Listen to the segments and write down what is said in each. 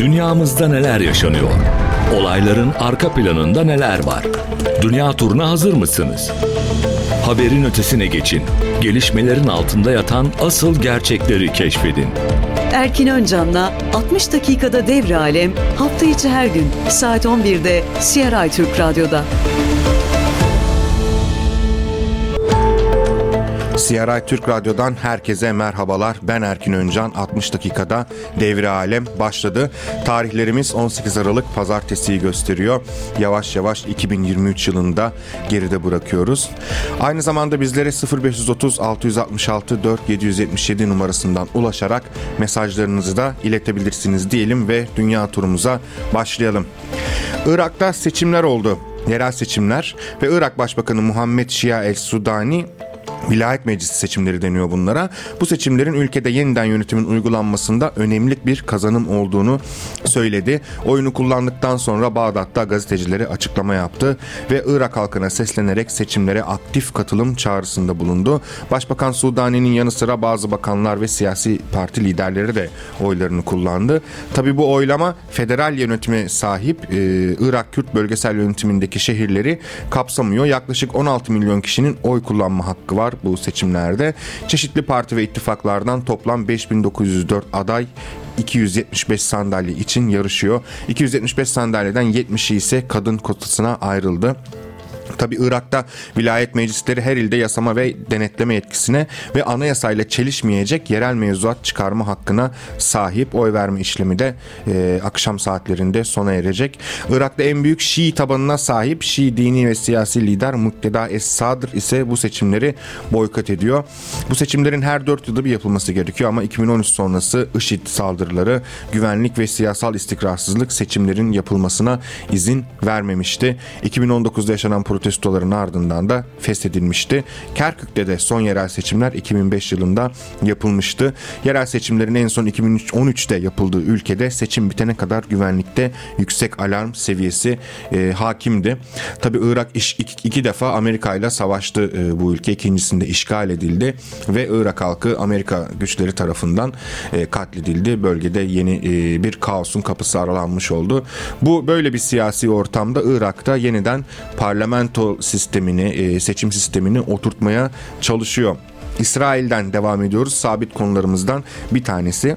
Dünyamızda neler yaşanıyor? Olayların arka planında neler var? Dünya turuna hazır mısınız? Haberin ötesine geçin. Gelişmelerin altında yatan asıl gerçekleri keşfedin. Erkin Öncan'la 60 dakikada devre alem hafta içi her gün saat 11'de CRI Türk Radyo'da. CRI Türk Radyo'dan herkese merhabalar. Ben Erkin Öncan. 60 dakikada Devri Alem başladı. Tarihlerimiz 18 Aralık pazartesiyi gösteriyor. Yavaş yavaş 2023 yılında geride bırakıyoruz. Aynı zamanda bizlere 0530 666 4777 numarasından ulaşarak mesajlarınızı da iletebilirsiniz diyelim ve dünya turumuza başlayalım. Irak'ta seçimler oldu yerel seçimler ve Irak Başbakanı Muhammed Şia El Sudani Vilayet meclisi seçimleri deniyor bunlara. Bu seçimlerin ülkede yeniden yönetimin uygulanmasında önemli bir kazanım olduğunu söyledi. Oyunu kullandıktan sonra Bağdat'ta gazetecilere açıklama yaptı ve Irak halkına seslenerek seçimlere aktif katılım çağrısında bulundu. Başbakan Sudani'nin yanı sıra bazı bakanlar ve siyasi parti liderleri de oylarını kullandı. Tabi bu oylama federal yönetime sahip e, Irak Kürt bölgesel yönetimindeki şehirleri kapsamıyor. Yaklaşık 16 milyon kişinin oy kullanma hakkı var bu seçimlerde. Çeşitli parti ve ittifaklardan toplam 5904 aday 275 sandalye için yarışıyor. 275 sandalyeden 70'i ise kadın kotasına ayrıldı. Tabi Irak'ta vilayet meclisleri her ilde yasama ve denetleme etkisine ve anayasayla çelişmeyecek yerel mevzuat çıkarma hakkına sahip oy verme işlemi de e, akşam saatlerinde sona erecek. Irak'ta en büyük Şii tabanına sahip Şii dini ve siyasi lider Mukteda Es-Sadr ise bu seçimleri boykot ediyor. Bu seçimlerin her dört yılda bir yapılması gerekiyor ama 2013 sonrası IŞİD saldırıları, güvenlik ve siyasal istikrarsızlık seçimlerin yapılmasına izin vermemişti. 2019'da yaşanan protesto protestoların ardından da feshedilmişti. Kerkük'te de son yerel seçimler 2005 yılında yapılmıştı. Yerel seçimlerin en son 2013'te yapıldığı ülkede seçim bitene kadar güvenlikte yüksek alarm seviyesi e, hakimdi. Tabi Irak iş, iki, iki defa Amerika ile savaştı e, bu ülke. İkincisinde işgal edildi ve Irak halkı Amerika güçleri tarafından e, katledildi. Bölgede yeni e, bir kaosun kapısı aralanmış oldu. Bu böyle bir siyasi ortamda Irak'ta yeniden parlamento parlamento sistemini, e, seçim sistemini oturtmaya çalışıyor. İsrail'den devam ediyoruz. Sabit konularımızdan bir tanesi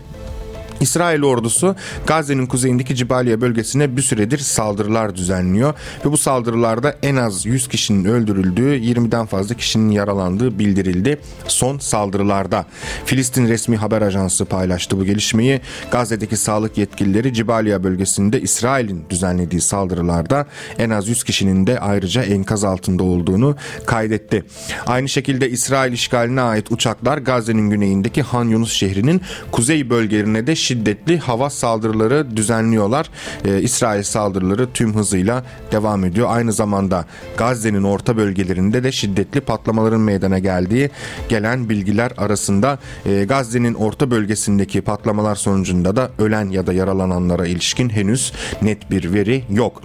İsrail ordusu Gazze'nin kuzeyindeki Cibaliye bölgesine bir süredir saldırılar düzenliyor ve bu saldırılarda en az 100 kişinin öldürüldüğü, 20'den fazla kişinin yaralandığı bildirildi. Son saldırılarda Filistin resmi haber ajansı paylaştı bu gelişmeyi. Gazze'deki sağlık yetkilileri Cibaliye bölgesinde İsrail'in düzenlediği saldırılarda en az 100 kişinin de ayrıca enkaz altında olduğunu kaydetti. Aynı şekilde İsrail işgaline ait uçaklar Gazze'nin güneyindeki Han Yunus şehrinin kuzey bölgelerine de şiddetli hava saldırıları düzenliyorlar. Ee, İsrail saldırıları tüm hızıyla devam ediyor. Aynı zamanda Gazze'nin orta bölgelerinde de şiddetli patlamaların meydana geldiği gelen bilgiler arasında e, Gazze'nin orta bölgesindeki patlamalar sonucunda da ölen ya da yaralananlara ilişkin henüz net bir veri yok.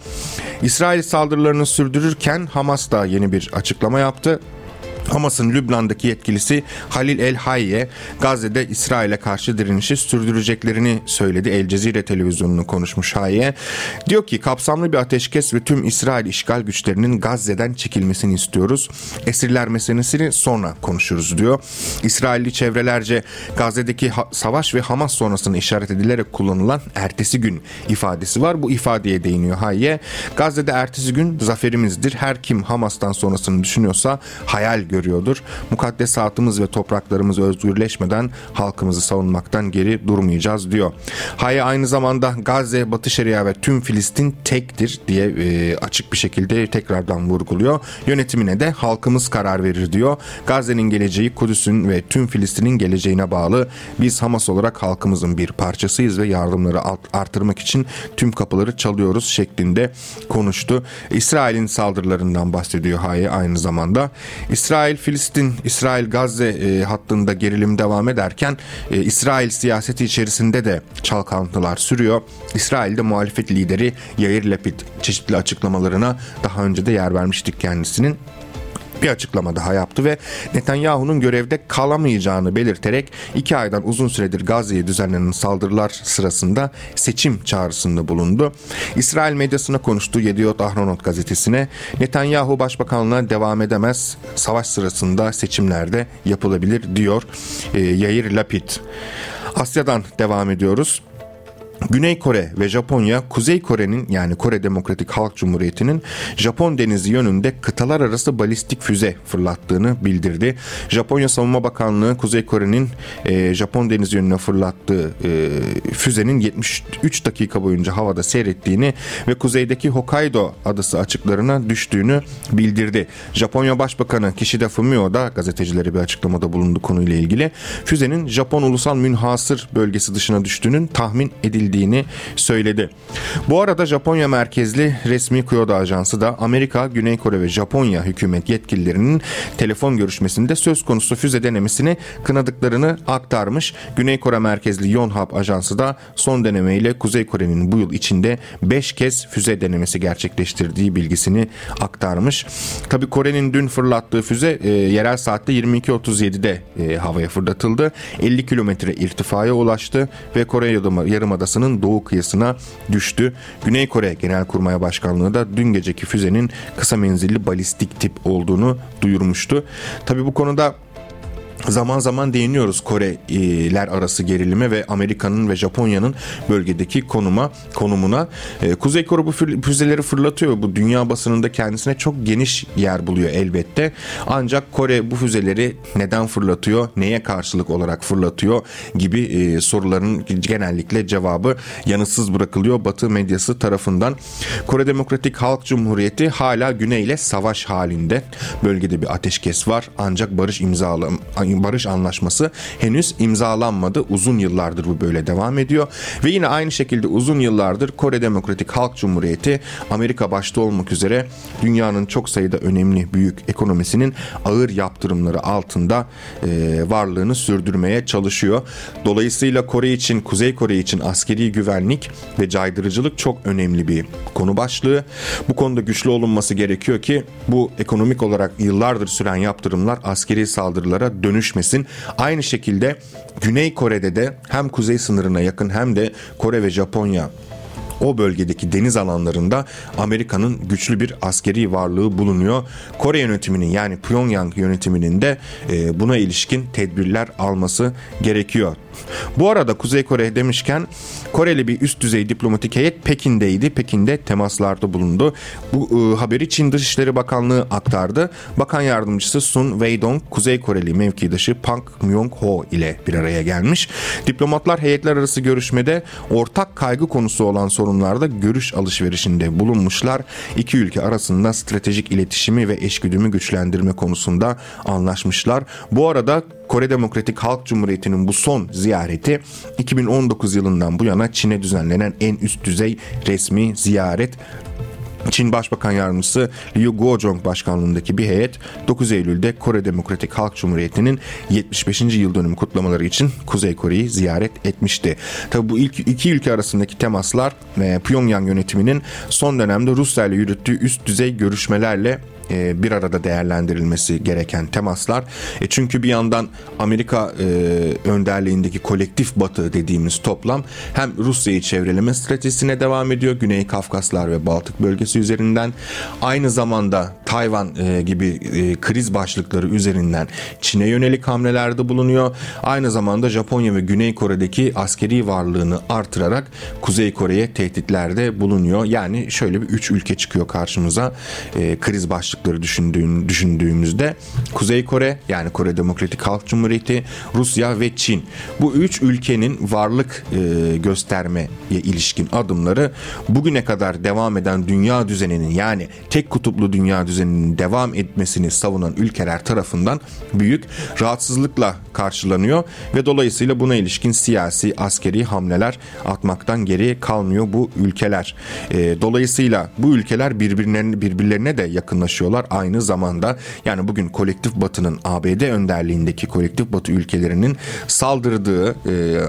İsrail saldırılarını sürdürürken Hamas da yeni bir açıklama yaptı. Hamas'ın Lübnan'daki yetkilisi Halil El Hayye Gazze'de İsrail'e karşı direnişi sürdüreceklerini söyledi. El Cezire televizyonunu konuşmuş Hayye. Diyor ki kapsamlı bir ateşkes ve tüm İsrail işgal güçlerinin Gazze'den çekilmesini istiyoruz. Esirler meselesini sonra konuşuruz diyor. İsrailli çevrelerce Gazze'deki savaş ve Hamas sonrasını işaret edilerek kullanılan ertesi gün ifadesi var. Bu ifadeye değiniyor Hayye. Gazze'de ertesi gün zaferimizdir. Her kim Hamas'tan sonrasını düşünüyorsa hayal görüyor görüyordur. Mukaddesatımız ve topraklarımız özgürleşmeden halkımızı savunmaktan geri durmayacağız diyor. Hayya aynı zamanda Gazze, Batı Şeria ve tüm Filistin tektir diye e, açık bir şekilde tekrardan vurguluyor. Yönetimine de halkımız karar verir diyor. Gazze'nin geleceği Kudüs'ün ve tüm Filistin'in geleceğine bağlı. Biz Hamas olarak halkımızın bir parçasıyız ve yardımları artırmak için tüm kapıları çalıyoruz şeklinde konuştu. İsrail'in saldırılarından bahsediyor Haye aynı zamanda. İsrail İsrail-Filistin, İsrail-Gazze e, hattında gerilim devam ederken e, İsrail siyaseti içerisinde de çalkantılar sürüyor. İsrail'de muhalefet lideri Yair Lapid çeşitli açıklamalarına daha önce de yer vermiştik kendisinin bir açıklama daha yaptı ve Netanyahu'nun görevde kalamayacağını belirterek iki aydan uzun süredir Gazze'ye düzenlenen saldırılar sırasında seçim çağrısında bulundu. İsrail medyasına konuştuğu Yediot Ahronot gazetesine Netanyahu başbakanlığa devam edemez savaş sırasında seçimlerde yapılabilir diyor e, Yair Lapid. Asya'dan devam ediyoruz. Güney Kore ve Japonya, Kuzey Kore'nin yani Kore Demokratik Halk Cumhuriyeti'nin Japon denizi yönünde kıtalar arası balistik füze fırlattığını bildirdi. Japonya Savunma Bakanlığı Kuzey Kore'nin e, Japon denizi yönüne fırlattığı e, füzenin 73 dakika boyunca havada seyrettiğini ve kuzeydeki Hokkaido adası açıklarına düştüğünü bildirdi. Japonya Başbakanı Kishida Fumio da gazetecilere bir açıklamada bulundu konuyla ilgili. Füzenin Japon ulusal münhasır bölgesi dışına düştüğünün tahmin edildiğini edildiğini söyledi. Bu arada Japonya merkezli resmi Kyodo Ajansı da Amerika, Güney Kore ve Japonya hükümet yetkililerinin telefon görüşmesinde söz konusu füze denemesini kınadıklarını aktarmış. Güney Kore merkezli Yonhap Ajansı da son denemeyle Kuzey Kore'nin bu yıl içinde 5 kez füze denemesi gerçekleştirdiği bilgisini aktarmış. Tabi Kore'nin dün fırlattığı füze e, yerel saatte 22.37'de e, havaya fırlatıldı. 50 kilometre irtifaya ulaştı ve Kore Yarımadası Adası'nın doğu kıyısına düştü. Güney Kore Genelkurmay Başkanlığı da dün geceki füzenin kısa menzilli balistik tip olduğunu duyurmuştu. Tabi bu konuda Zaman zaman değiniyoruz Koreler arası gerilime ve Amerika'nın ve Japonya'nın bölgedeki konuma konumuna. Ee, Kuzey Kore bu füzeleri fırlatıyor. Bu dünya basınında kendisine çok geniş yer buluyor elbette. Ancak Kore bu füzeleri neden fırlatıyor, neye karşılık olarak fırlatıyor gibi e, soruların genellikle cevabı yanıtsız bırakılıyor Batı medyası tarafından. Kore Demokratik Halk Cumhuriyeti hala güneyle savaş halinde. Bölgede bir ateşkes var ancak barış imzalam barış anlaşması henüz imzalanmadı. Uzun yıllardır bu böyle devam ediyor. Ve yine aynı şekilde uzun yıllardır Kore Demokratik Halk Cumhuriyeti Amerika başta olmak üzere dünyanın çok sayıda önemli büyük ekonomisinin ağır yaptırımları altında e, varlığını sürdürmeye çalışıyor. Dolayısıyla Kore için, Kuzey Kore için askeri güvenlik ve caydırıcılık çok önemli bir konu başlığı. Bu konuda güçlü olunması gerekiyor ki bu ekonomik olarak yıllardır süren yaptırımlar askeri saldırılara dönüş dönüşmesin. Aynı şekilde Güney Kore'de de hem kuzey sınırına yakın hem de Kore ve Japonya o bölgedeki deniz alanlarında Amerika'nın güçlü bir askeri varlığı bulunuyor. Kore yönetiminin yani Pyongyang yönetiminin de e, buna ilişkin tedbirler alması gerekiyor. Bu arada Kuzey Kore demişken Koreli bir üst düzey diplomatik heyet Pekin'deydi. Pekin'de temaslarda bulundu. Bu e, haberi Çin Dışişleri Bakanlığı aktardı. Bakan yardımcısı Sun Weidong Kuzey Koreli mevkidaşı Pang Myung-ho ile bir araya gelmiş. Diplomatlar heyetler arası görüşmede ortak kaygı konusu olan sorunlarda görüş alışverişinde bulunmuşlar. İki ülke arasında stratejik iletişimi ve eşgüdümü güçlendirme konusunda anlaşmışlar. Bu arada Kore Demokratik Halk Cumhuriyeti'nin bu son ziyareti 2019 yılından bu yana Çin'e düzenlenen en üst düzey resmi ziyaret Çin Başbakan Yardımcısı Liu Guozhong başkanlığındaki bir heyet 9 Eylül'de Kore Demokratik Halk Cumhuriyeti'nin 75. yıl dönümü kutlamaları için Kuzey Kore'yi ziyaret etmişti. Tabi bu ilk iki ülke arasındaki temaslar e, Pyongyang yönetiminin son dönemde Rusya ile yürüttüğü üst düzey görüşmelerle e, bir arada değerlendirilmesi gereken temaslar. E çünkü bir yandan Amerika e, önderliğindeki kolektif batı dediğimiz toplam hem Rusya'yı çevreleme stratejisine devam ediyor. Güney Kafkaslar ve Baltık bölgesi üzerinden aynı zamanda Tayvan e, gibi e, kriz başlıkları üzerinden Çin'e yönelik hamlelerde bulunuyor. Aynı zamanda Japonya ve Güney Kore'deki askeri varlığını artırarak Kuzey Kore'ye tehditlerde bulunuyor. Yani şöyle bir üç ülke çıkıyor karşımıza e, kriz başlıkları başlıkları düşündüğün, düşündüğümüzde Kuzey Kore yani Kore Demokratik Halk Cumhuriyeti, Rusya ve Çin bu üç ülkenin varlık e, göstermeye ilişkin adımları bugüne kadar devam eden dünya düzeninin yani tek kutuplu dünya düzeninin devam etmesini savunan ülkeler tarafından büyük rahatsızlıkla karşılanıyor ve dolayısıyla buna ilişkin siyasi askeri hamleler atmaktan geri kalmıyor bu ülkeler. E, dolayısıyla bu ülkeler birbirlerine birbirlerine de yakınlaşıyor yapıyorlar aynı zamanda. Yani bugün kolektif batının ABD önderliğindeki kolektif batı ülkelerinin saldırdığı e,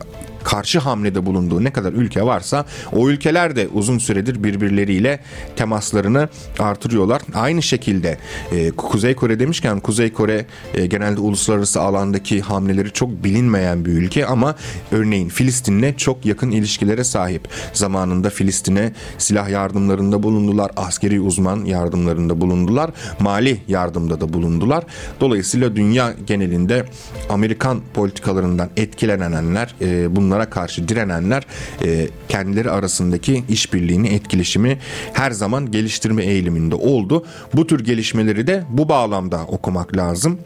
karşı hamlede bulunduğu ne kadar ülke varsa o ülkeler de uzun süredir birbirleriyle temaslarını artırıyorlar. Aynı şekilde e, Kuzey Kore demişken Kuzey Kore e, genelde uluslararası alandaki hamleleri çok bilinmeyen bir ülke ama örneğin Filistin'le çok yakın ilişkilere sahip. Zamanında Filistin'e silah yardımlarında bulundular, askeri uzman yardımlarında bulundular, mali yardımda da bulundular. Dolayısıyla dünya genelinde Amerikan politikalarından etkilenenler, e, bunlara karşı direnenler e, kendileri arasındaki işbirliğini, etkileşimi her zaman geliştirme eğiliminde oldu. Bu tür gelişmeleri de bu bağlamda okumak lazım.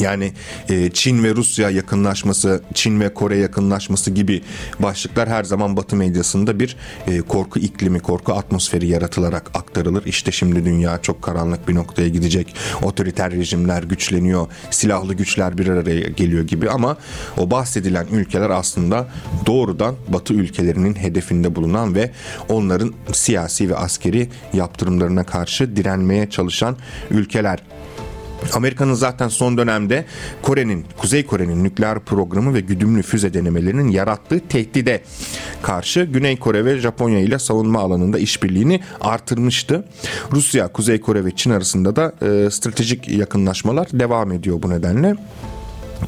Yani e, Çin ve Rusya yakınlaşması, Çin ve Kore yakınlaşması gibi başlıklar her zaman Batı medyasında bir e, korku iklimi, korku atmosferi yaratılarak aktarılır. İşte şimdi dünya çok karanlık bir noktaya gidecek. Otoriter rejimler güçleniyor, silahlı güçler bir araya geliyor gibi ama o bahsedilen ülkeler aslında doğrudan Batı ülkelerinin hedefinde bulunan ve onların siyasi ve askeri yaptırımlarına karşı direnmeye çalışan ülkeler. Amerika'nın zaten son dönemde Kore'nin, Kuzey Kore'nin nükleer programı ve güdümlü füze denemelerinin yarattığı tehdide karşı Güney Kore ve Japonya ile savunma alanında işbirliğini artırmıştı. Rusya, Kuzey Kore ve Çin arasında da e, stratejik yakınlaşmalar devam ediyor bu nedenle.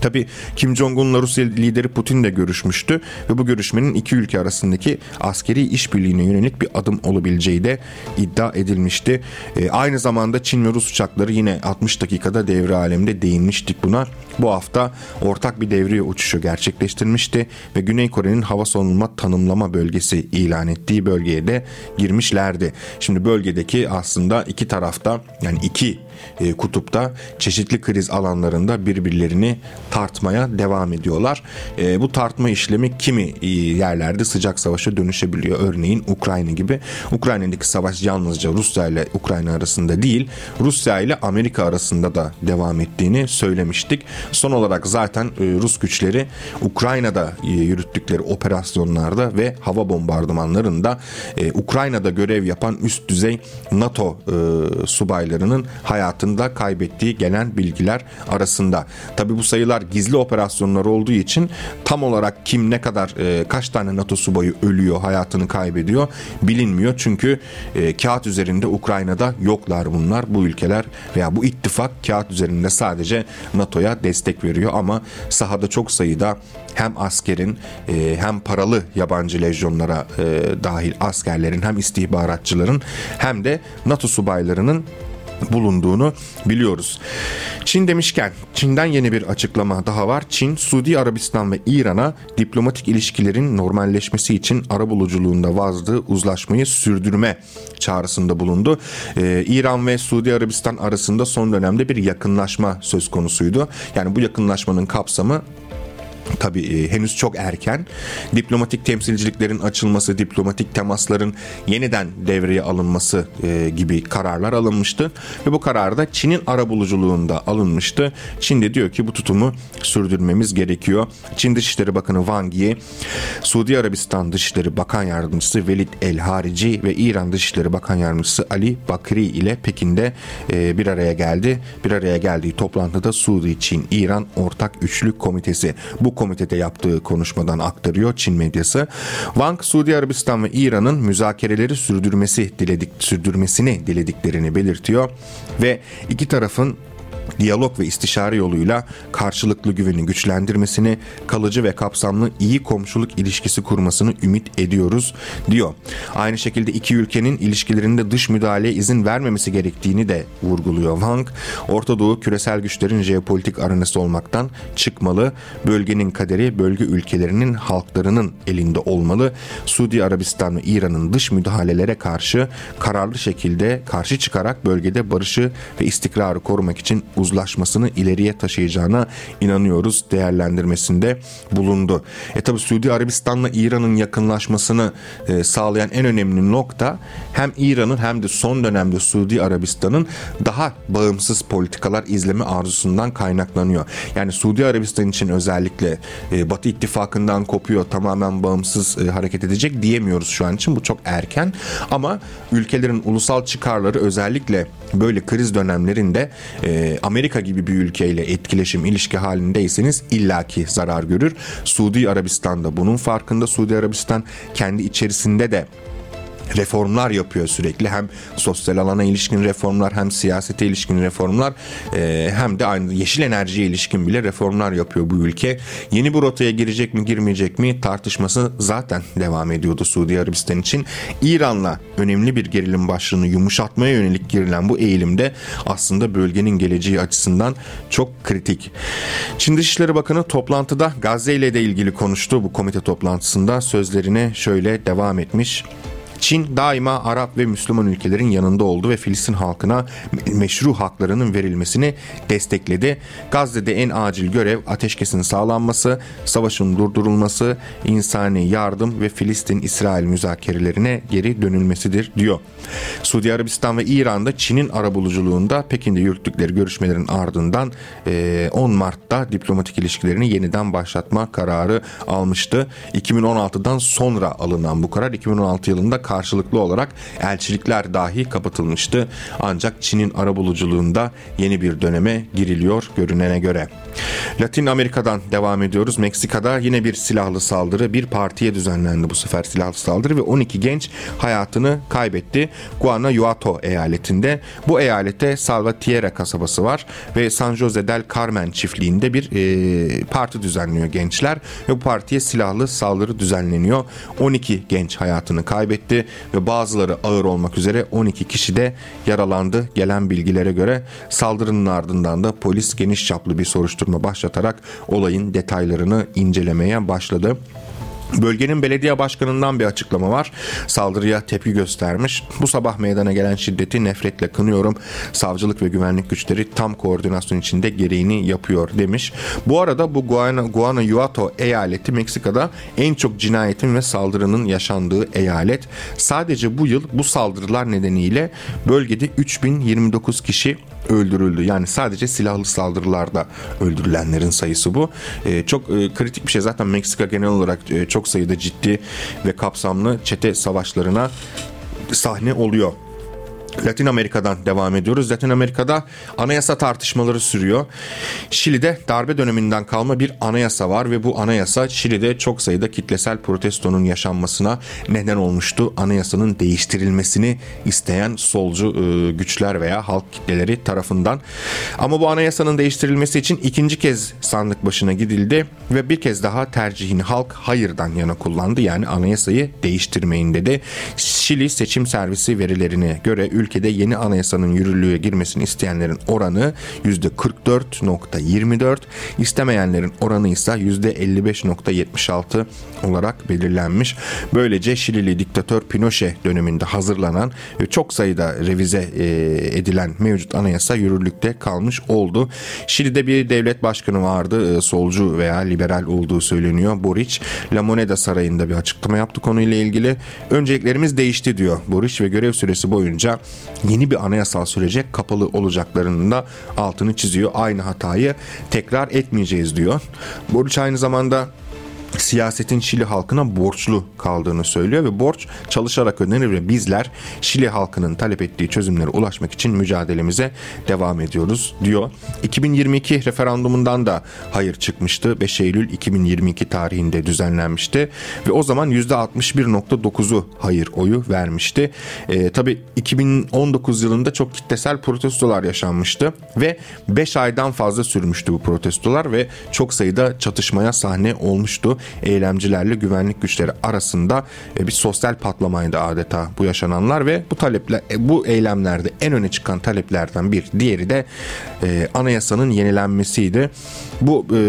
Tabi Kim Jong-un'la Rusya lideri Putin de görüşmüştü ve bu görüşmenin iki ülke arasındaki askeri işbirliğine yönelik bir adım olabileceği de iddia edilmişti. E, aynı zamanda Çin ve Rus uçakları yine 60 dakikada devre alemde değinmiştik buna. Bu hafta ortak bir devriye uçuşu gerçekleştirmişti ve Güney Kore'nin hava savunma tanımlama bölgesi ilan ettiği bölgeye de girmişlerdi. Şimdi bölgedeki aslında iki tarafta yani iki e, kutupta çeşitli kriz alanlarında birbirlerini tartmaya devam ediyorlar. E, bu tartma işlemi kimi e, yerlerde sıcak savaşa dönüşebiliyor. Örneğin Ukrayna gibi. Ukrayna'daki savaş yalnızca Rusya ile Ukrayna arasında değil, Rusya ile Amerika arasında da devam ettiğini söylemiştik. Son olarak zaten Rus güçleri Ukrayna'da yürüttükleri operasyonlarda ve hava bombardımanlarında Ukrayna'da görev yapan üst düzey NATO subaylarının hayatında kaybettiği gelen bilgiler arasında. Tabi bu sayılar gizli operasyonlar olduğu için tam olarak kim ne kadar e, kaç tane NATO subayı ölüyor, hayatını kaybediyor bilinmiyor. Çünkü e, kağıt üzerinde Ukrayna'da yoklar bunlar. Bu ülkeler veya bu ittifak kağıt üzerinde sadece NATO'ya destek veriyor ama sahada çok sayıda hem askerin e, hem paralı yabancı lejyonlara e, dahil askerlerin hem istihbaratçıların hem de NATO subaylarının bulunduğunu biliyoruz. Çin demişken Çin'den yeni bir açıklama daha var. Çin, Suudi Arabistan ve İran'a diplomatik ilişkilerin normalleşmesi için arabuluculuğunda vazdığı uzlaşmayı sürdürme çağrısında bulundu. Ee, İran ve Suudi Arabistan arasında son dönemde bir yakınlaşma söz konusuydu. Yani bu yakınlaşmanın kapsamı Tabii e, henüz çok erken. Diplomatik temsilciliklerin açılması, diplomatik temasların yeniden devreye alınması e, gibi kararlar alınmıştı. Ve bu karar da Çin'in arabuluculuğunda alınmıştı. Çin de diyor ki bu tutumu sürdürmemiz gerekiyor. Çin Dışişleri Bakanı Wang Yi, Suudi Arabistan Dışişleri Bakan Yardımcısı Velid El Harici ve İran Dışişleri Bakan Yardımcısı Ali Bakri ile Pekin'de e, bir araya geldi. Bir araya geldiği toplantıda Suudi, Çin, İran Ortak Üçlü Komitesi bu komitede yaptığı konuşmadan aktarıyor Çin medyası. Wang, Suudi Arabistan ve İran'ın müzakereleri sürdürmesi diledik, sürdürmesini dilediklerini belirtiyor ve iki tarafın diyalog ve istişare yoluyla karşılıklı güveni güçlendirmesini, kalıcı ve kapsamlı iyi komşuluk ilişkisi kurmasını ümit ediyoruz diyor. Aynı şekilde iki ülkenin ilişkilerinde dış müdahaleye izin vermemesi gerektiğini de vurguluyor Wang. Orta Doğu küresel güçlerin jeopolitik arenası olmaktan çıkmalı. Bölgenin kaderi bölge ülkelerinin halklarının elinde olmalı. Suudi Arabistan ve İran'ın dış müdahalelere karşı kararlı şekilde karşı çıkarak bölgede barışı ve istikrarı korumak için uzlaşmasını ileriye taşıyacağına inanıyoruz değerlendirmesinde bulundu. E tabi Suudi Arabistan'la İran'ın yakınlaşmasını e, sağlayan en önemli nokta hem İran'ın hem de son dönemde Suudi Arabistan'ın daha bağımsız politikalar izleme arzusundan kaynaklanıyor. Yani Suudi Arabistan için özellikle e, Batı ittifakından kopuyor tamamen bağımsız e, hareket edecek diyemiyoruz şu an için bu çok erken ama ülkelerin ulusal çıkarları özellikle böyle kriz dönemlerinde e, Amerika gibi bir ülkeyle etkileşim ilişki halindeyseniz illaki zarar görür. Suudi Arabistan da bunun farkında. Suudi Arabistan kendi içerisinde de reformlar yapıyor sürekli. Hem sosyal alana ilişkin reformlar hem siyasete ilişkin reformlar e, hem de aynı yeşil enerjiye ilişkin bile reformlar yapıyor bu ülke. Yeni bir rotaya girecek mi girmeyecek mi tartışması zaten devam ediyordu Suudi Arabistan için. İran'la önemli bir gerilim başlığını yumuşatmaya yönelik girilen bu eğilimde aslında bölgenin geleceği açısından çok kritik. Çin Dışişleri Bakanı toplantıda Gazze ile de ilgili konuştu. Bu komite toplantısında sözlerine şöyle devam etmiş. Çin daima Arap ve Müslüman ülkelerin yanında oldu ve Filistin halkına meşru haklarının verilmesini destekledi. Gazze'de en acil görev ateşkesin sağlanması, savaşın durdurulması, insani yardım ve Filistin-İsrail müzakerelerine geri dönülmesidir diyor. Suudi Arabistan ve İran'da Çin'in arabuluculuğunda Pekin'de yürüttükleri görüşmelerin ardından 10 Mart'ta diplomatik ilişkilerini yeniden başlatma kararı almıştı. 2016'dan sonra alınan bu karar 2016 yılında karşılıklı olarak elçilikler dahi kapatılmıştı. Ancak Çin'in arabuluculuğunda yeni bir döneme giriliyor görünene göre. Latin Amerika'dan devam ediyoruz. Meksika'da yine bir silahlı saldırı bir partiye düzenlendi bu sefer silahlı saldırı ve 12 genç hayatını kaybetti. Guanajuato eyaletinde. Bu eyalette Salvatierra kasabası var ve San Jose del Carmen çiftliğinde bir e, parti düzenliyor gençler ve bu partiye silahlı saldırı düzenleniyor. 12 genç hayatını kaybetti ve bazıları ağır olmak üzere 12 kişi de yaralandı. Gelen bilgilere göre saldırının ardından da polis geniş çaplı bir soruşturma başlatarak olayın detaylarını incelemeye başladı. Bölgenin belediye başkanından bir açıklama var. Saldırıya tepki göstermiş. Bu sabah meydana gelen şiddeti nefretle kınıyorum. Savcılık ve güvenlik güçleri tam koordinasyon içinde gereğini yapıyor demiş. Bu arada bu Guana, Guanajuato eyaleti Meksika'da en çok cinayetin ve saldırının yaşandığı eyalet. Sadece bu yıl bu saldırılar nedeniyle bölgede 3029 kişi öldürüldü. Yani sadece silahlı saldırılarda öldürülenlerin sayısı bu. E, çok e, kritik bir şey. Zaten Meksika genel olarak e, çok sayıda ciddi ve kapsamlı çete savaşlarına sahne oluyor. Latin Amerika'dan devam ediyoruz. Latin Amerika'da anayasa tartışmaları sürüyor. Şili'de darbe döneminden kalma bir anayasa var ve bu anayasa Şili'de çok sayıda kitlesel protestonun yaşanmasına neden olmuştu. Anayasanın değiştirilmesini isteyen solcu e, güçler veya halk kitleleri tarafından. Ama bu anayasanın değiştirilmesi için ikinci kez sandık başına gidildi ve bir kez daha tercihini halk hayırdan yana kullandı. Yani anayasayı değiştirmeyin dedi. Şili seçim servisi verilerine göre ülkede yeni anayasanın yürürlüğe girmesini isteyenlerin oranı %44.24, istemeyenlerin oranı ise %55.76 olarak belirlenmiş. Böylece Şilili diktatör Pinochet döneminde hazırlanan ve çok sayıda revize e, edilen mevcut anayasa yürürlükte kalmış oldu. Şili'de bir devlet başkanı vardı. E, solcu veya liberal olduğu söyleniyor. Boric La Moneda Sarayı'nda bir açıklama yaptı konuyla ilgili. Önceliklerimiz değişti diyor Boric ve görev süresi boyunca yeni bir anayasal sürece kapalı olacaklarının da altını çiziyor. Aynı hatayı tekrar etmeyeceğiz diyor. Boric aynı zamanda siyasetin Şili halkına borçlu kaldığını söylüyor ve borç çalışarak ödenir ve bizler Şili halkının talep ettiği çözümlere ulaşmak için mücadelemize devam ediyoruz diyor. 2022 referandumundan da hayır çıkmıştı. 5 Eylül 2022 tarihinde düzenlenmişti ve o zaman %61.9'u hayır oyu vermişti. E, tabii 2019 yılında çok kitlesel protestolar yaşanmıştı ve 5 aydan fazla sürmüştü bu protestolar ve çok sayıda çatışmaya sahne olmuştu eylemcilerle güvenlik güçleri arasında e, bir sosyal patlamaydı adeta bu yaşananlar ve bu talepler e, bu eylemlerde en öne çıkan taleplerden bir diğeri de e, anayasanın yenilenmesiydi. Bu e,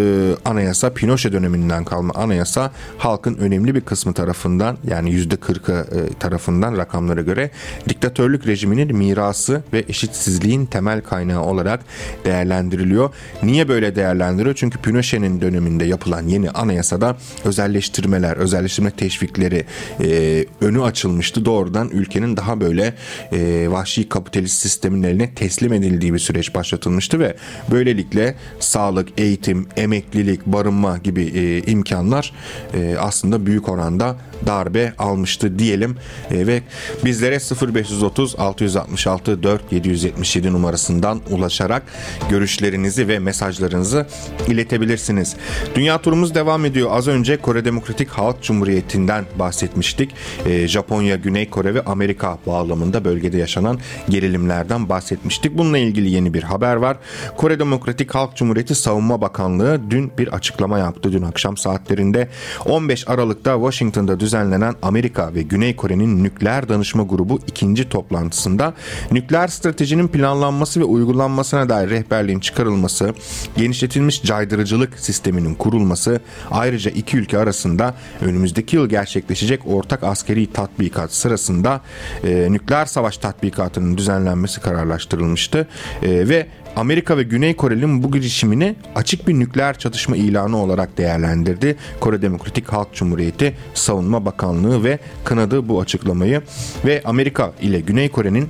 anayasa Pinochet döneminden kalma anayasa halkın önemli bir kısmı tarafından yani yüzde 40'ı e, tarafından rakamlara göre diktatörlük rejiminin mirası ve eşitsizliğin temel kaynağı olarak değerlendiriliyor. Niye böyle değerlendiriyor? Çünkü Pinochet'in döneminde yapılan yeni anayasada özelleştirmeler, özelleştirme teşvikleri e, önü açılmıştı. Doğrudan ülkenin daha böyle e, vahşi kapitalist sistemin eline teslim edildiği bir süreç başlatılmıştı ve böylelikle sağlık, eğitim, emeklilik, barınma gibi e, imkanlar e, aslında büyük oranda darbe almıştı diyelim e, ve bizlere 0530 666 4 777 numarasından ulaşarak görüşlerinizi ve mesajlarınızı iletebilirsiniz. Dünya turumuz devam ediyor. Az önce Kore Demokratik Halk Cumhuriyeti'nden bahsetmiştik. E, Japonya, Güney Kore ve Amerika bağlamında bölgede yaşanan gerilimlerden bahsetmiştik. Bununla ilgili yeni bir haber var. Kore Demokratik Halk Cumhuriyeti Savunma Bakanlığı dün bir açıklama yaptı. Dün akşam saatlerinde 15 Aralık'ta Washington'da düzenlenen Amerika ve Güney Kore'nin nükleer danışma grubu ikinci toplantısında nükleer stratejinin planlanması ve uygulanmasına dair rehberliğin çıkarılması, genişletilmiş caydırıcılık sisteminin kurulması, ayrıca iki ülke arasında önümüzdeki yıl gerçekleşecek ortak askeri tatbikat sırasında e, nükleer savaş tatbikatının düzenlenmesi kararlaştırılmıştı e, ve Amerika ve Güney Kore'nin bu girişimini açık bir nükleer çatışma ilanı olarak değerlendirdi. Kore Demokratik Halk Cumhuriyeti Savunma Bakanlığı ve kınadı bu açıklamayı ve Amerika ile Güney Kore'nin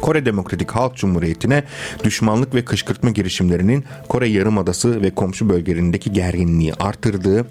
Kore Demokratik Halk Cumhuriyeti'ne düşmanlık ve kışkırtma girişimlerinin Kore Yarımadası ve komşu bölgelerindeki gerginliği artırdığı,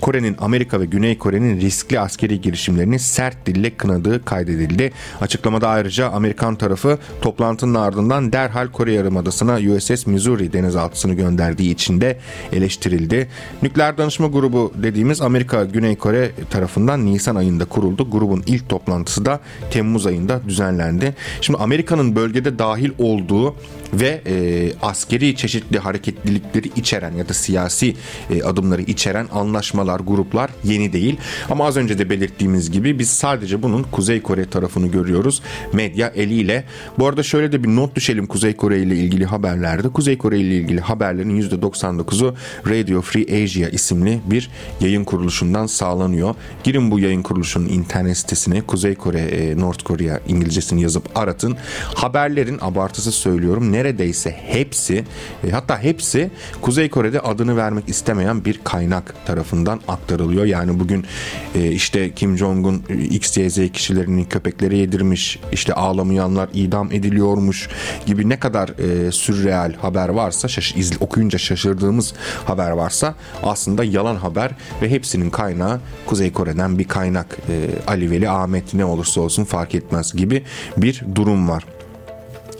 Kore'nin Amerika ve Güney Kore'nin riskli askeri girişimlerini sert dille kınadığı kaydedildi. Açıklamada ayrıca Amerikan tarafı toplantının ardından derhal Kore Yarımadası'na USS Missouri denizaltısını gönderdiği için de eleştirildi. Nükleer Danışma Grubu dediğimiz Amerika Güney Kore tarafından Nisan ayında kuruldu. Grubun ilk toplantısı da Temmuz ayında düzenlendi. Şimdi Amerika'nın Amerika'nın bölgede dahil olduğu ve e, askeri çeşitli hareketlilikleri içeren ya da siyasi e, adımları içeren anlaşmalar, gruplar yeni değil. Ama az önce de belirttiğimiz gibi biz sadece bunun Kuzey Kore tarafını görüyoruz medya eliyle. Bu arada şöyle de bir not düşelim Kuzey Kore ile ilgili haberlerde. Kuzey Kore ile ilgili haberlerin %99'u Radio Free Asia isimli bir yayın kuruluşundan sağlanıyor. Girin bu yayın kuruluşunun internet sitesine Kuzey Kore, e, North Korea İngilizcesini yazıp aratın. Haberlerin abartısı söylüyorum neredeyse hepsi e, hatta hepsi Kuzey Kore'de adını vermek istemeyen bir kaynak tarafından aktarılıyor. Yani bugün e, işte Kim Jong-un e, X, Y, Z kişilerinin köpeklere yedirmiş işte ağlamayanlar idam ediliyormuş gibi ne kadar e, sürreal haber varsa şaş izle, okuyunca şaşırdığımız haber varsa aslında yalan haber ve hepsinin kaynağı Kuzey Kore'den bir kaynak e, Ali Veli Ahmet ne olursa olsun fark etmez gibi bir durum var.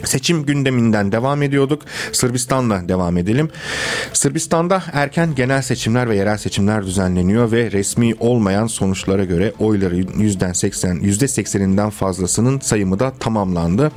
Seçim gündeminden devam ediyorduk. Sırbistan'la devam edelim. Sırbistan'da erken genel seçimler ve yerel seçimler düzenleniyor ve resmi olmayan sonuçlara göre oyları %80, %80'inden fazlasının sayımı da tamamlandı.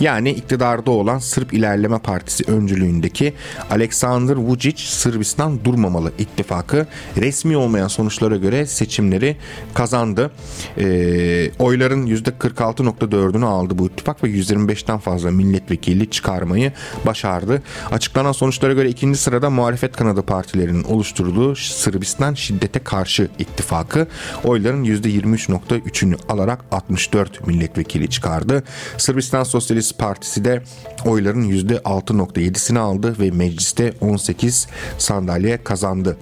Yani iktidarda olan Sırp İlerleme Partisi öncülüğündeki Aleksandr Vučić Sırbistan Durmamalı ittifakı resmi olmayan sonuçlara göre seçimleri kazandı. E, oyların %46.4'ünü aldı bu ittifak ve 125'ten fazla milletvekili çıkarmayı başardı. Açıklanan sonuçlara göre ikinci sırada muhalefet kanadı partilerinin oluşturduğu Sırbistan Şiddete Karşı ittifakı oyların %23.3'ünü alarak 64 milletvekili çıkardı. Sırbistan Sosyalist Partisi de oyların %6.7'sini aldı ve mecliste 18 sandalye kazandı.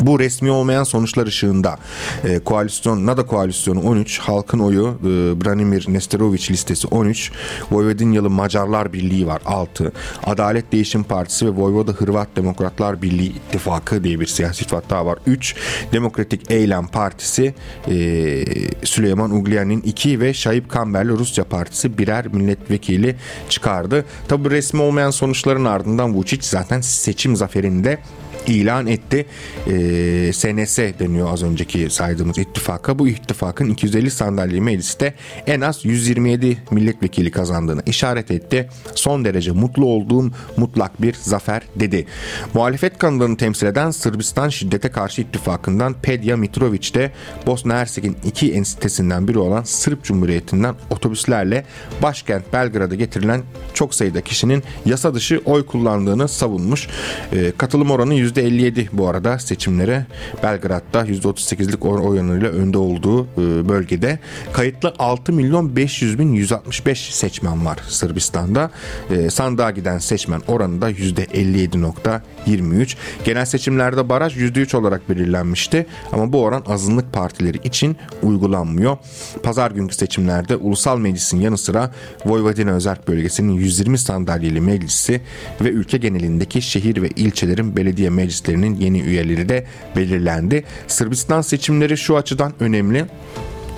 Bu resmi olmayan sonuçlar ışığında e, koalisyon NADA koalisyonu 13, halkın oyu e, Branimir Nesterovic listesi 13, Vojvodinyalı Macarlar Birliği var 6, Adalet Değişim Partisi ve Vojvoda Hırvat Demokratlar Birliği ittifakı diye bir siyasi ittifak var 3, Demokratik Eylem Partisi e, Süleyman Uglyan'ın 2 ve Şahip Kamberli Rusya Partisi birer milletvekili çıkardı. Tabi resmi olmayan sonuçların ardından Vučić zaten seçim zaferinde ilan etti. E, ee, SNS deniyor az önceki saydığımız ittifaka. Bu ittifakın 250 sandalye mecliste en az 127 milletvekili kazandığını işaret etti. Son derece mutlu olduğum mutlak bir zafer dedi. Muhalefet kanadını temsil eden Sırbistan Şiddete Karşı ittifakından Pedja Mitrovic de Bosna Hersek'in iki ensitesinden biri olan Sırp Cumhuriyeti'nden otobüslerle başkent Belgrad'a getirilen çok sayıda kişinin yasa dışı oy kullandığını savunmuş. E, katılım oranı %57 bu arada seçimlere. Belgrad'da %38'lik oy oranıyla önde olduğu e, bölgede. Kayıtlı 6 milyon 500 bin 165 seçmen var Sırbistan'da. E, sandığa giden seçmen oranı da %57.2 %23. Genel seçimlerde baraj %3 olarak belirlenmişti ama bu oran azınlık partileri için uygulanmıyor. Pazar günkü seçimlerde Ulusal Meclis'in yanı sıra Vojvodina Özerk Bölgesi'nin 120 sandalyeli meclisi ve ülke genelindeki şehir ve ilçelerin belediye meclislerinin yeni üyeleri de belirlendi. Sırbistan seçimleri şu açıdan önemli.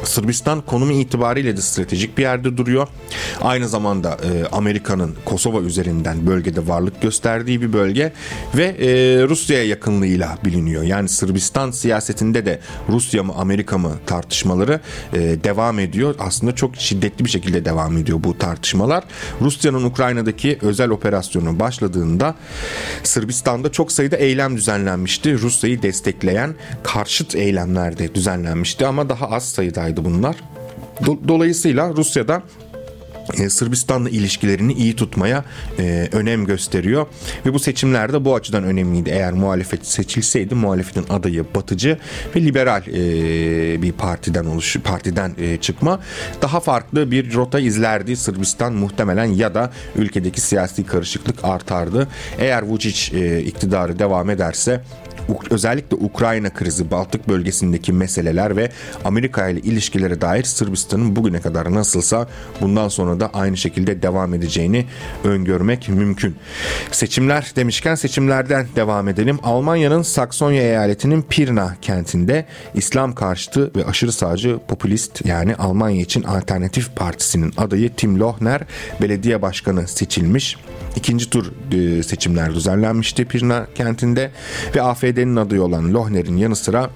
Sırbistan konumu itibariyle de stratejik bir yerde duruyor. Aynı zamanda e, Amerika'nın Kosova üzerinden bölgede varlık gösterdiği bir bölge ve e, Rusya'ya yakınlığıyla biliniyor. Yani Sırbistan siyasetinde de Rusya mı Amerika mı tartışmaları e, devam ediyor. Aslında çok şiddetli bir şekilde devam ediyor bu tartışmalar. Rusya'nın Ukrayna'daki özel operasyonu başladığında Sırbistan'da çok sayıda eylem düzenlenmişti. Rusya'yı destekleyen karşıt eylemler de düzenlenmişti ama daha az sayıdaydı olaydı bunlar. Dolayısıyla Rusya'da e, Sırbistan'la ilişkilerini iyi tutmaya e, önem gösteriyor ve bu seçimlerde bu açıdan önemliydi. Eğer muhalefet seçilseydi muhalefetin adayı batıcı ve liberal e, bir partiden oluş partiden e, çıkma daha farklı bir rota izlerdi Sırbistan muhtemelen ya da ülkedeki siyasi karışıklık artardı. Eğer Vučić e, iktidarı devam ederse özellikle Ukrayna krizi, Baltık bölgesindeki meseleler ve Amerika ile ilişkilere dair Sırbistan'ın bugüne kadar nasılsa bundan sonra da aynı şekilde devam edeceğini öngörmek mümkün. Seçimler demişken seçimlerden devam edelim. Almanya'nın Saksonya eyaletinin Pirna kentinde İslam karşıtı ve aşırı sağcı popülist yani Almanya için Alternatif Partisi'nin adayı Tim Lohner belediye başkanı seçilmiş. İkinci tur e, seçimler düzenlenmişti Pirna kentinde ve AFD'nin adayı olan Lohner'in yanı sıra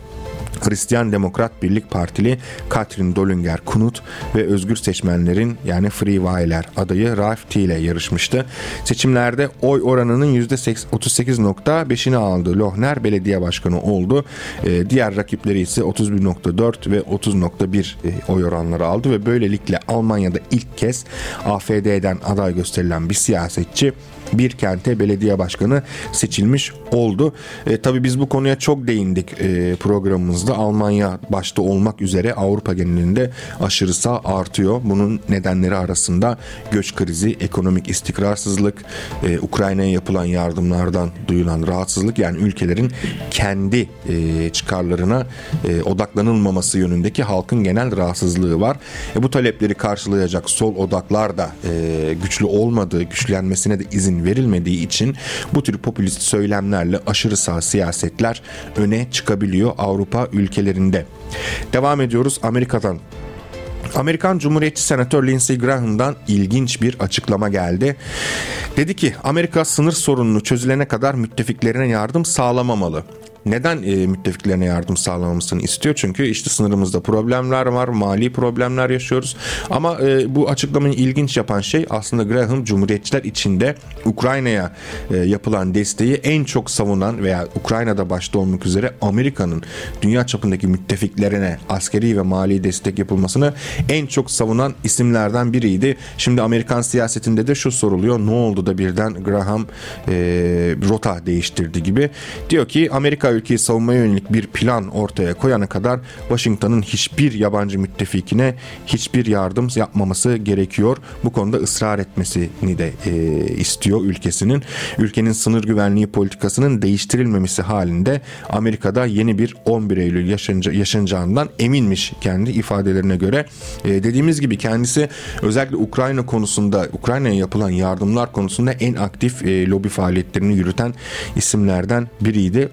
Hristiyan Demokrat Birlik Partili Katrin Dolinger Kunut ve Özgür Seçmenlerin yani Free Weiler adayı Ralph T ile yarışmıştı. Seçimlerde oy oranının %38.5'ini aldı. Lohner belediye başkanı oldu. Ee, diğer rakipleri ise 31.4 ve 30.1 e, oy oranları aldı ve böylelikle Almanya'da ilk kez AFD'den aday gösterilen bir siyasetçi bir kente belediye başkanı seçilmiş oldu. E, tabii biz bu konuya çok değindik e, programımızda. Almanya başta olmak üzere Avrupa genelinde aşırı sağ artıyor. Bunun nedenleri arasında göç krizi, ekonomik istikrarsızlık, e, Ukrayna'ya yapılan yardımlardan duyulan rahatsızlık yani ülkelerin kendi e, çıkarlarına e, odaklanılmaması yönündeki halkın genel rahatsızlığı var. E, bu talepleri karşılayacak sol odaklar da e, güçlü olmadığı, güçlenmesine de izin izin verilmediği için bu tür popülist söylemlerle aşırı sağ siyasetler öne çıkabiliyor Avrupa ülkelerinde. Devam ediyoruz Amerika'dan Amerikan Cumhuriyetçi Senatör Lindsey Graham'dan ilginç bir açıklama geldi. Dedi ki Amerika sınır sorununu çözülene kadar müttefiklerine yardım sağlamamalı neden e, müttefiklerine yardım sağlamamızını istiyor? Çünkü işte sınırımızda problemler var, mali problemler yaşıyoruz. Ama e, bu açıklamayı ilginç yapan şey aslında Graham Cumhuriyetçiler içinde Ukrayna'ya e, yapılan desteği en çok savunan veya Ukrayna'da başta olmak üzere Amerika'nın dünya çapındaki müttefiklerine askeri ve mali destek yapılmasını en çok savunan isimlerden biriydi. Şimdi Amerikan siyasetinde de şu soruluyor. Ne oldu da birden Graham e, rota değiştirdi gibi. Diyor ki Amerika ülkeyi savunmaya yönelik bir plan ortaya koyana kadar Washington'ın hiçbir yabancı müttefikine hiçbir yardım yapmaması gerekiyor. Bu konuda ısrar etmesini de e, istiyor ülkesinin. Ülkenin sınır güvenliği politikasının değiştirilmemesi halinde Amerika'da yeni bir 11 Eylül yaşanca, yaşanacağından eminmiş kendi ifadelerine göre. E, dediğimiz gibi kendisi özellikle Ukrayna konusunda Ukrayna'ya yapılan yardımlar konusunda en aktif e, lobi faaliyetlerini yürüten isimlerden biriydi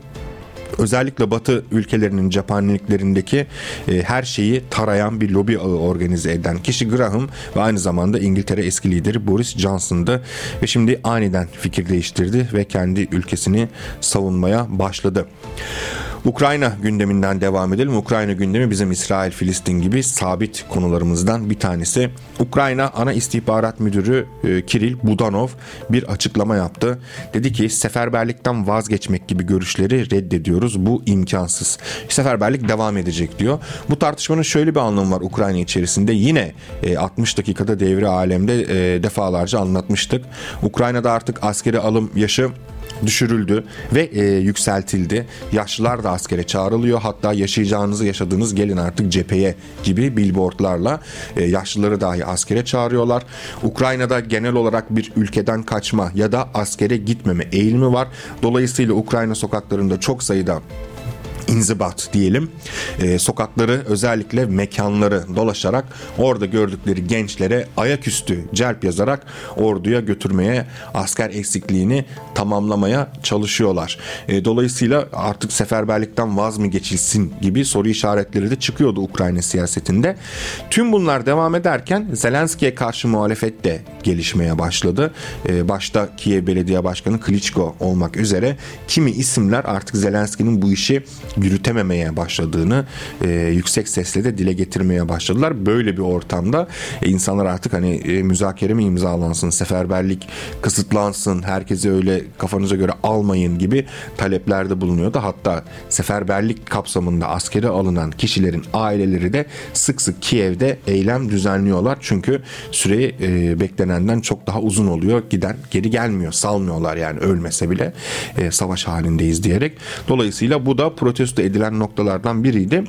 özellikle Batı ülkelerinin cephaneliklerindeki e, her şeyi tarayan bir lobi ağı organize eden kişi Graham ve aynı zamanda İngiltere eski lideri Boris Johnson'dı ve şimdi aniden fikir değiştirdi ve kendi ülkesini savunmaya başladı. Ukrayna gündeminden devam edelim. Ukrayna gündemi bizim İsrail, Filistin gibi sabit konularımızdan bir tanesi. Ukrayna Ana İstihbarat Müdürü e, Kiril Budanov bir açıklama yaptı. Dedi ki seferberlikten vazgeçmek gibi görüşleri reddediyoruz. Bu imkansız. Seferberlik devam edecek diyor. Bu tartışmanın şöyle bir anlamı var Ukrayna içerisinde. Yine 60 e, dakikada devre alemde e, defalarca anlatmıştık. Ukrayna'da artık askeri alım yaşı düşürüldü ve e, yükseltildi. Yaşlılar da askere çağrılıyor. Hatta yaşayacağınızı yaşadığınız gelin artık cepheye gibi billboardlarla e, yaşlıları dahi askere çağırıyorlar. Ukrayna'da genel olarak bir ülkeden kaçma ya da askere gitmeme eğilimi var. Dolayısıyla Ukrayna sokaklarında çok sayıda inzibat diyelim e, sokakları özellikle mekanları dolaşarak orada gördükleri gençlere ayaküstü celp yazarak orduya götürmeye asker eksikliğini tamamlamaya çalışıyorlar. E, dolayısıyla artık seferberlikten vaz mı geçilsin gibi soru işaretleri de çıkıyordu Ukrayna siyasetinde. Tüm bunlar devam ederken Zelenski'ye karşı muhalefet de gelişmeye başladı. E, başta Kiev Belediye Başkanı Klitschko olmak üzere kimi isimler artık Zelenski'nin bu işi yürütememeye başladığını e, yüksek sesle de dile getirmeye başladılar. Böyle bir ortamda e, insanlar artık hani e, müzakere mi imzalansın, seferberlik kısıtlansın, herkesi öyle kafanıza göre almayın gibi taleplerde bulunuyordu. Hatta seferberlik kapsamında askere alınan kişilerin aileleri de sık sık Kiev'de eylem düzenliyorlar. Çünkü süre e, beklenenden çok daha uzun oluyor. Giden geri gelmiyor. Salmıyorlar yani ölmese bile e, savaş halindeyiz diyerek. Dolayısıyla bu da protesto edilen noktalardan biriydi.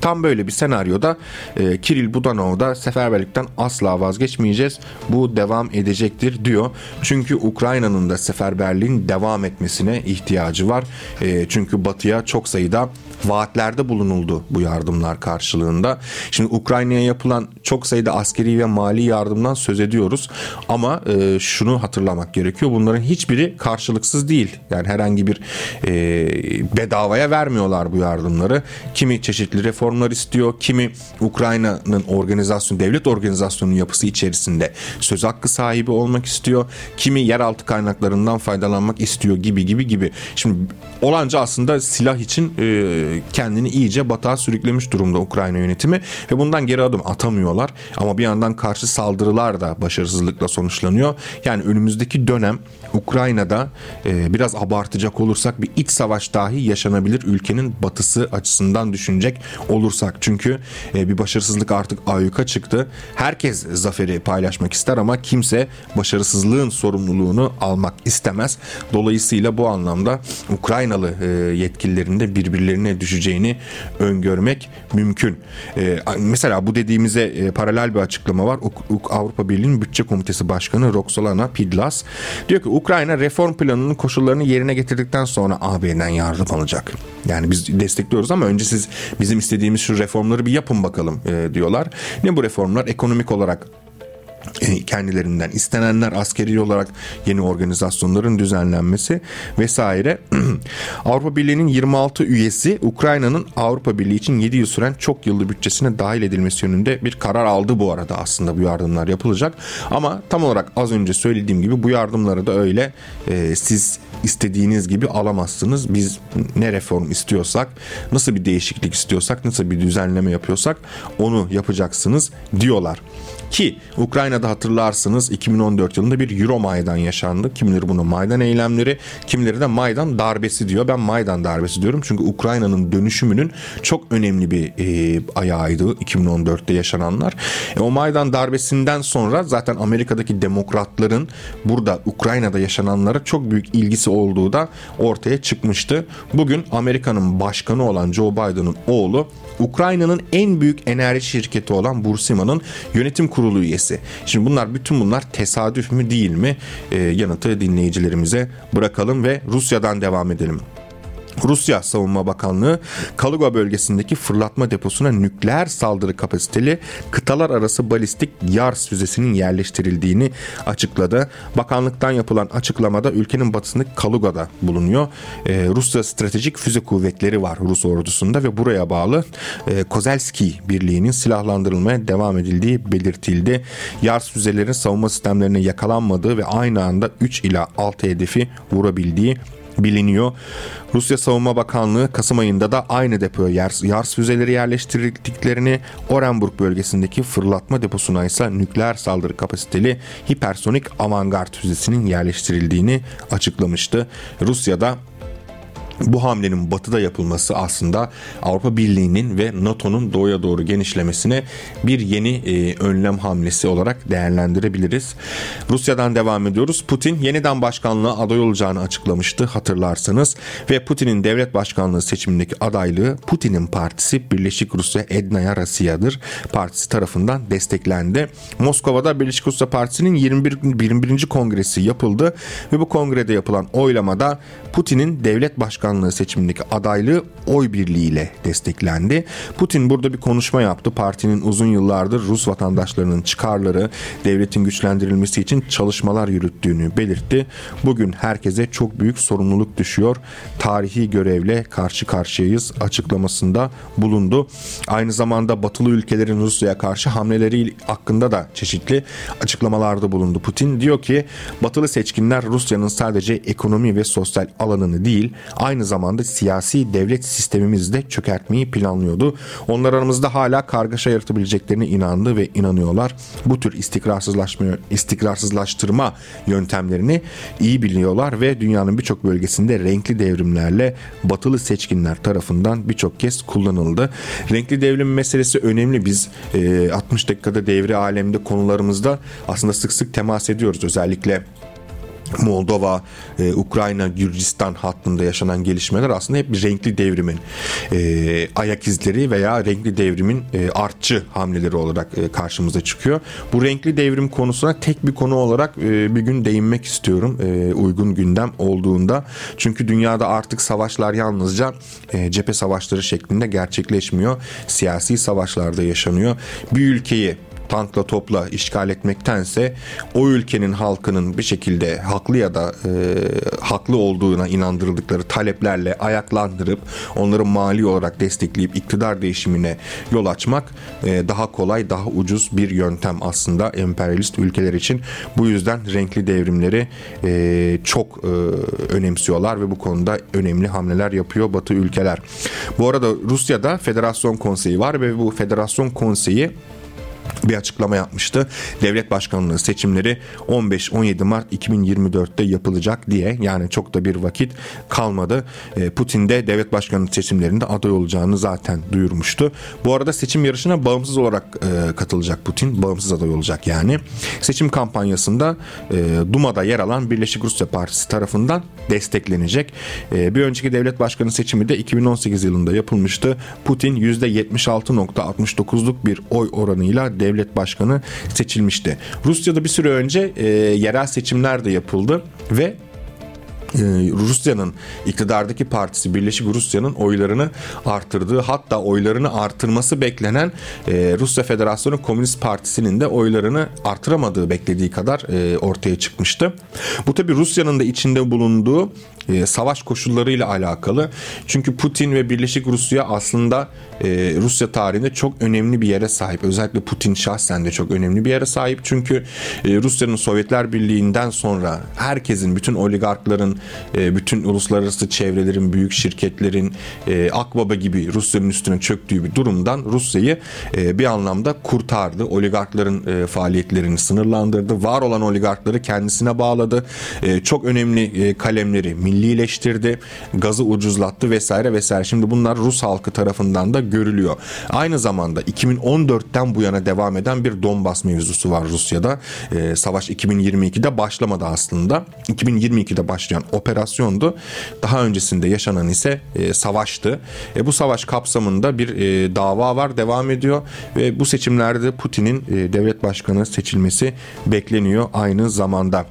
Tam böyle bir senaryoda e, Kiril Budanov da seferberlikten asla vazgeçmeyeceğiz. Bu devam edecektir diyor. Çünkü Ukrayna'nın da seferberliğin devam etmesine ihtiyacı var. E, çünkü batıya çok sayıda vaatlerde bulunuldu bu yardımlar karşılığında. Şimdi Ukrayna'ya yapılan çok sayıda askeri ve mali yardımdan söz ediyoruz. Ama e, şunu hatırlamak gerekiyor. Bunların hiçbiri karşılıksız değil. Yani herhangi bir e, bedavaya vermiyorlar bu yardımları. Kimi çeşitli reformlar istiyor. Kimi Ukrayna'nın organizasyon, devlet organizasyonunun yapısı içerisinde söz hakkı sahibi olmak istiyor. Kimi yeraltı kaynaklarından faydalanmak istiyor gibi gibi gibi. Şimdi olanca aslında silah için e, kendini iyice batağa sürüklemiş durumda Ukrayna yönetimi ve bundan geri adım atamıyorlar. Ama bir yandan karşı saldırılar da başarısızlıkla sonuçlanıyor. Yani önümüzdeki dönem Ukrayna'da e, biraz abartacak olursak bir iç savaş dahi yaşanabilir ülkenin batısı açısından düşünecek olursak. Çünkü e, bir başarısızlık artık ayyuka çıktı. Herkes zaferi paylaşmak ister ama kimse başarısızlığın sorumluluğunu almak istemez. Dolayısıyla bu anlamda Ukraynalı e, yetkililerin de birbirlerine düşeceğini öngörmek mümkün. E, mesela bu dediğimize e, paralel bir açıklama var. Avrupa Birliği'nin Bütçe Komitesi Başkanı Roxolana Pidlas diyor ki Ukrayna reform planının koşullarını yerine getirdikten sonra AB'den yardım alacak. Yani biz destekliyoruz ama önce siz bizim istediğimiz şu reformları bir yapın bakalım e, diyorlar. Ne bu reformlar? Ekonomik olarak kendilerinden istenenler askeri olarak yeni organizasyonların düzenlenmesi vesaire. Avrupa Birliği'nin 26 üyesi Ukrayna'nın Avrupa Birliği için 7 yıl süren çok yıllı bütçesine dahil edilmesi yönünde bir karar aldı bu arada aslında bu yardımlar yapılacak. Ama tam olarak az önce söylediğim gibi bu yardımları da öyle e, siz istediğiniz gibi alamazsınız. Biz ne reform istiyorsak, nasıl bir değişiklik istiyorsak, nasıl bir düzenleme yapıyorsak onu yapacaksınız diyorlar. Ki Ukrayna'da hatırlarsınız 2014 yılında bir Euro Maydan yaşandı. Kimileri bunu Maydan eylemleri, kimileri de Maydan darbesi diyor. Ben Maydan darbesi diyorum çünkü Ukrayna'nın dönüşümünün çok önemli bir e, ayağıydı 2014'te yaşananlar. E, o Maydan darbesinden sonra zaten Amerika'daki demokratların burada Ukrayna'da yaşananlara çok büyük ilgisi olduğu da ortaya çıkmıştı. Bugün Amerika'nın başkanı olan Joe Biden'ın oğlu Ukrayna'nın en büyük enerji şirketi olan Bursima'nın yönetim kurulu üyesi. Şimdi bunlar bütün bunlar tesadüf mü değil mi? E, yanıtı dinleyicilerimize bırakalım ve Rusya'dan devam edelim. Rusya Savunma Bakanlığı Kaluga bölgesindeki fırlatma deposuna nükleer saldırı kapasiteli kıtalar arası balistik Yars füzesinin yerleştirildiğini açıkladı. Bakanlıktan yapılan açıklamada ülkenin batısındaki Kaluga'da bulunuyor. Ee, Rusya Stratejik Füze Kuvvetleri var Rus ordusunda ve buraya bağlı e, Kozelski Birliği'nin silahlandırılmaya devam edildiği belirtildi. Yars füzelerin savunma sistemlerine yakalanmadığı ve aynı anda 3 ila 6 hedefi vurabildiği biliniyor. Rusya Savunma Bakanlığı Kasım ayında da aynı depoya Yars, Yars füzeleri yerleştirdiklerini, Orenburg bölgesindeki fırlatma deposuna ise nükleer saldırı kapasiteli hipersonik avantgard füzesinin yerleştirildiğini açıklamıştı. Rusya'da bu hamlenin batıda yapılması aslında Avrupa Birliği'nin ve NATO'nun doğuya doğru genişlemesine bir yeni e, önlem hamlesi olarak değerlendirebiliriz. Rusya'dan devam ediyoruz. Putin yeniden başkanlığa aday olacağını açıklamıştı hatırlarsanız ve Putin'in devlet başkanlığı seçimindeki adaylığı Putin'in partisi Birleşik Rusya Ednaya Rasiya'dır. Partisi tarafından desteklendi. Moskova'da Birleşik Rusya Partisi'nin 21. 21. kongresi yapıldı ve bu kongrede yapılan oylamada Putin'in devlet başkanlığı seçimindeki adaylığı oy birliğiyle desteklendi. Putin burada bir konuşma yaptı. Partinin uzun yıllardır Rus vatandaşlarının çıkarları, devletin güçlendirilmesi için çalışmalar yürüttüğünü belirtti. Bugün herkese çok büyük sorumluluk düşüyor. Tarihi görevle karşı karşıyayız açıklamasında bulundu. Aynı zamanda batılı ülkelerin Rusya'ya karşı hamleleri hakkında da çeşitli açıklamalarda bulundu. Putin diyor ki batılı seçkinler Rusya'nın sadece ekonomi ve sosyal alanını değil aynı zamanda siyasi devlet sistemimizi de çökertmeyi planlıyordu. Onlar aramızda hala kargaşa yaratabileceklerine inandı ve inanıyorlar. Bu tür istikrarsızlaşma, istikrarsızlaştırma yöntemlerini iyi biliyorlar ve dünyanın birçok bölgesinde renkli devrimlerle batılı seçkinler tarafından birçok kez kullanıldı. Renkli devrim meselesi önemli. Biz e, 60 dakikada devri alemde konularımızda aslında sık sık temas ediyoruz. Özellikle Moldova, e, Ukrayna, Gürcistan hattında yaşanan gelişmeler aslında hep bir renkli devrimin e, ayak izleri veya renkli devrimin e, artçı hamleleri olarak e, karşımıza çıkıyor. Bu renkli devrim konusuna tek bir konu olarak e, bir gün değinmek istiyorum e, uygun gündem olduğunda. Çünkü dünyada artık savaşlar yalnızca e, cephe savaşları şeklinde gerçekleşmiyor. Siyasi savaşlarda yaşanıyor. Bir ülkeyi tankla topla işgal etmektense o ülkenin halkının bir şekilde haklı ya da e, haklı olduğuna inandırıldıkları taleplerle ayaklandırıp onları mali olarak destekleyip iktidar değişimine yol açmak e, daha kolay, daha ucuz bir yöntem aslında emperyalist ülkeler için. Bu yüzden renkli devrimleri e, çok e, önemsiyorlar ve bu konuda önemli hamleler yapıyor Batı ülkeler. Bu arada Rusya'da Federasyon Konseyi var ve bu Federasyon Konseyi bir açıklama yapmıştı. Devlet başkanlığı seçimleri 15-17 Mart 2024'te yapılacak diye yani çok da bir vakit kalmadı. E, Putin de devlet başkanlığı seçimlerinde aday olacağını zaten duyurmuştu. Bu arada seçim yarışına bağımsız olarak e, katılacak Putin. Bağımsız aday olacak yani. Seçim kampanyasında e, Duma'da yer alan Birleşik Rusya Partisi tarafından desteklenecek. Bir önceki devlet başkanı seçimi de 2018 yılında yapılmıştı. Putin %76.69'luk bir oy oranıyla devlet başkanı seçilmişti. Rusya'da bir süre önce e, yerel seçimler de yapıldı ve Rusya'nın iktidardaki partisi Birleşik Rusya'nın oylarını arttırdığı hatta oylarını artırması beklenen e, Rusya Federasyonu Komünist Partisi'nin de oylarını artıramadığı beklediği kadar e, ortaya çıkmıştı. Bu tabi Rusya'nın da içinde bulunduğu e, savaş koşullarıyla alakalı. Çünkü Putin ve Birleşik Rusya aslında Rusya tarihinde çok önemli bir yere sahip. Özellikle Putin şahsen de çok önemli bir yere sahip. Çünkü Rusya'nın Sovyetler Birliği'nden sonra herkesin, bütün oligarkların, e, bütün uluslararası çevrelerin, büyük şirketlerin e, Akbaba gibi Rusya'nın üstüne çöktüğü bir durumdan Rusya'yı e, bir anlamda kurtardı. Oligarkların faaliyetlerini sınırlandırdı. Var olan oligarkları kendisine bağladı. Çok önemli kalemleri millileştirdi. Gazı ucuzlattı vesaire vesaire. Şimdi bunlar Rus halkı tarafından da görülüyor. Aynı zamanda 2014'ten bu yana devam eden bir Donbas mevzusu var Rusya'da. Savaş 2022'de başlamadı aslında. 2022'de başlayan operasyondu. Daha öncesinde yaşanan ise e, savaştı. E, bu savaş kapsamında bir e, dava var devam ediyor ve bu seçimlerde Putin'in e, devlet başkanı seçilmesi bekleniyor aynı zamanda.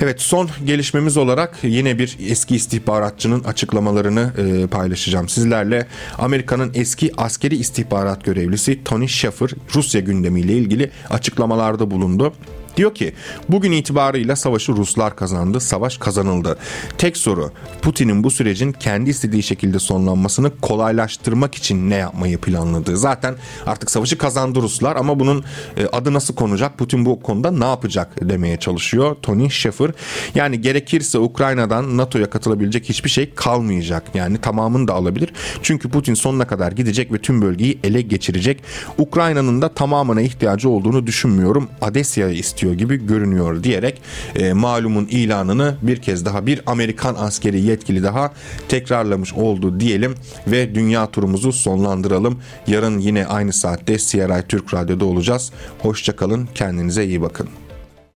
Evet son gelişmemiz olarak yine bir eski istihbaratçının açıklamalarını e, paylaşacağım sizlerle. Amerika'nın eski askeri istihbarat görevlisi Tony Shaffer Rusya gündemiyle ilgili açıklamalarda bulundu. Diyor ki bugün itibarıyla savaşı Ruslar kazandı, savaş kazanıldı. Tek soru Putin'in bu sürecin kendi istediği şekilde sonlanmasını kolaylaştırmak için ne yapmayı planladığı. Zaten artık savaşı kazandı Ruslar ama bunun e, adı nasıl konacak? Putin bu konuda ne yapacak demeye çalışıyor Tony Sheffer. Yani gerekirse Ukrayna'dan NATO'ya katılabilecek hiçbir şey kalmayacak. Yani tamamını da alabilir. Çünkü Putin sonuna kadar gidecek ve tüm bölgeyi ele geçirecek. Ukrayna'nın da tamamına ihtiyacı olduğunu düşünmüyorum. Adesya'yı istiyor bitiyor gibi görünüyor diyerek e, malumun ilanını bir kez daha bir Amerikan askeri yetkili daha tekrarlamış oldu diyelim ve dünya turumuzu sonlandıralım. Yarın yine aynı saatte CRI Türk Radyo'da olacağız. Hoşçakalın, kendinize iyi bakın.